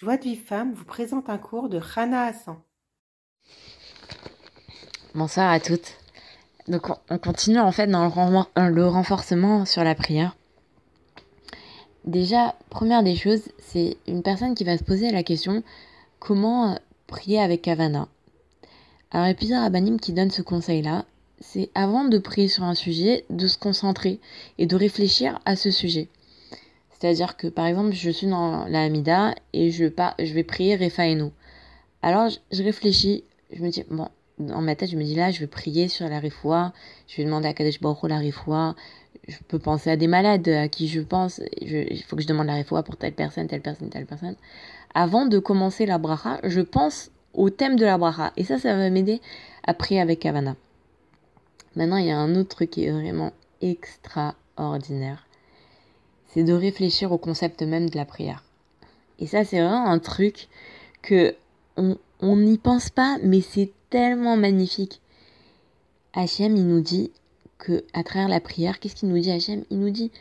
Joie de vie femme vous présente un cours de Rana Hassan. Bonsoir à toutes. Donc on continue en fait dans le, renforcement sur la prière. Déjà, première des choses, c'est une personne qui va se poser la question comment prier avec Kavana. Alors il y a qui donnent ce conseil-là. C'est avant de prier sur un sujet, de se concentrer et de réfléchir à ce sujet. C'est-à-dire que par exemple, je suis dans la Hamida et je, pas, je vais prier Refaenu. Alors je, réfléchis, je me dis, bon, dans ma tête, je me dis là, je vais prier sur la Refoua, je vais demander à Kadesh Baruch la Refoua, je peux penser à des malades à qui je pense, il faut que je demande la Refoua pour telle personne, telle personne, telle personne. Avant de commencer la bracha, je pense au thème de la bracha. Et ça, ça va m'aider à prier avec Havana. Maintenant, il y a un autre truc qui est vraiment extraordinaire c'est de réfléchir au concept même de la prière. Et ça, c'est vraiment un truc que on n'y pense pas, mais c'est tellement magnifique. Hachem, il nous dit que à travers la prière, qu'est-ce qu'il nous dit Hachem? Il nous dit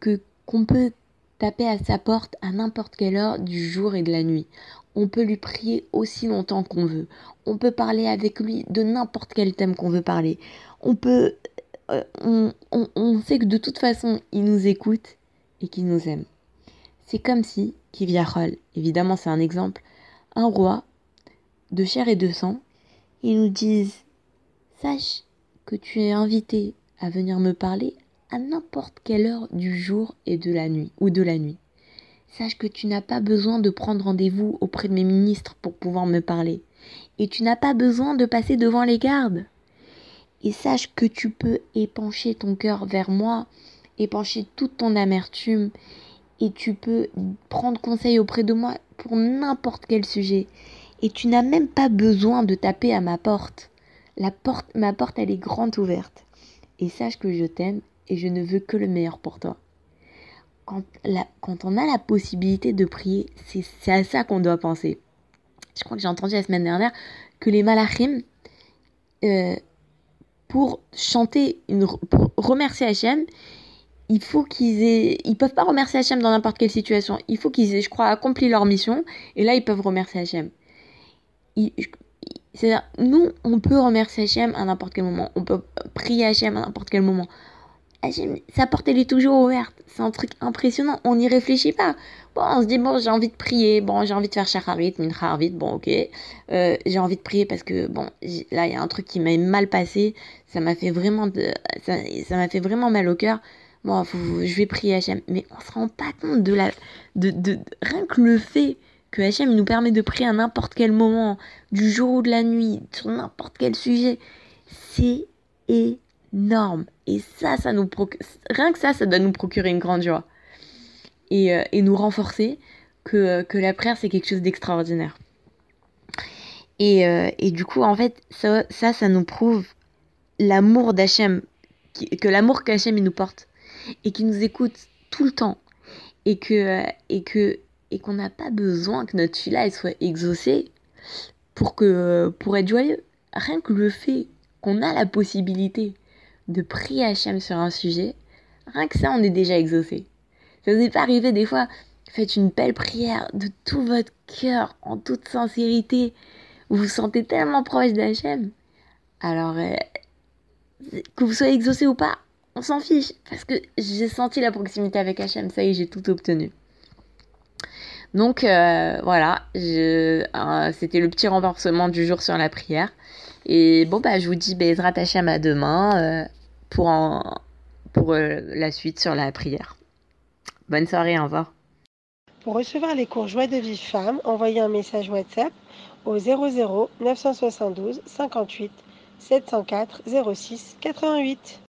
que qu'on peut taper à sa porte à n'importe quelle heure du jour et de la nuit. On peut lui prier aussi longtemps qu'on veut. On peut parler avec lui de n'importe quel thème qu'on veut parler. On peut euh, on, sait que de toute façon, il nous écoute et qu'il nous aime. C'est comme si, Kiviachol, évidemment c'est un exemple, un roi de chair et de sang, ils nous disent Sache que tu es invité à venir me parler à n'importe quelle heure du jour et de la nuit, ou de la nuit. Sache que tu n'as pas besoin de prendre rendez-vous auprès de mes ministres pour pouvoir me parler. Et tu n'as pas besoin de passer devant les gardes et sache que tu peux épancher ton cœur vers moi, épancher toute ton amertume et tu peux prendre conseil auprès de moi pour n'importe quel sujet. Et tu n'as même pas besoin de taper à ma porte. La porte, ma porte, elle est grande ouverte. Et sache que je t'aime et je ne veux que le meilleur pour toi. Quand, quand on a la possibilité de prier, c'est à ça qu'on doit penser. Je crois que j'ai entendu la semaine dernière que les malachim, euh, pour chanter, pour remercier Hachem, il faut qu'ils aient, ils peuvent pas remercier Hachem dans n'importe quelle situation. Il faut qu'ils aient, je crois, accompli leur mission, et là ils peuvent remercier Hachem. Nous, on peut remercier Hachem à n'importe quel moment. On peut prier Hachem à n'importe quel moment sa porte elle est toujours ouverte. C'est un truc impressionnant. On n'y réfléchit pas. Bon, on se dit, bon, j'ai envie de prier. Bon, j'ai envie de faire Shacharit, Mincharit. Bon, ok. Euh, j'ai envie de prier parce que, bon, là, il y a un truc qui m'a mal passé. Ça m'a fait vraiment de, ça, m'a fait vraiment mal au cœur. Bon, je vais prier Hachem. Mais on se rend pas compte de la, de, de, rien que le fait que Hachem nous permet de prier à n'importe quel moment, du jour ou de la nuit, sur n'importe quel sujet. C'est énorme. Et ça, ça nous rien que ça, ça doit nous procurer une grande joie. Et, euh, et nous renforcer que, euh, que la prière, c'est quelque chose d'extraordinaire. Et, euh, et, du coup, en fait, ça, ça, ça nous prouve l'amour d'Hachem, que l'amour qu'Hachem nous porte, et qui nous écoute tout le temps, et que et que et qu'on n'a pas besoin que notre fille-là soit exaucée pour que pour être joyeux. Rien que le fait qu'on a la possibilité de prier Hachem sur un sujet, rien que ça, on est déjà exaucé. Ça vous est pas arrivé des fois, faites une belle prière de tout votre cœur, en toute sincérité, vous vous sentez tellement proche d'Hachem. Alors, euh, que vous soyez exaucé ou pas, on s'en fiche, parce que j'ai senti la proximité avec Hachem, ça y est, j'ai tout obtenu. Donc euh, voilà, euh, c'était le petit renforcement du jour sur la prière. Et bon, bah, je vous dis Bezrat Hachem à demain pour, pour euh, la suite sur la prière. Bonne soirée, au revoir. Pour recevoir les cours Joie de vie femme, envoyez un message WhatsApp au 00 972 58 704 06 88.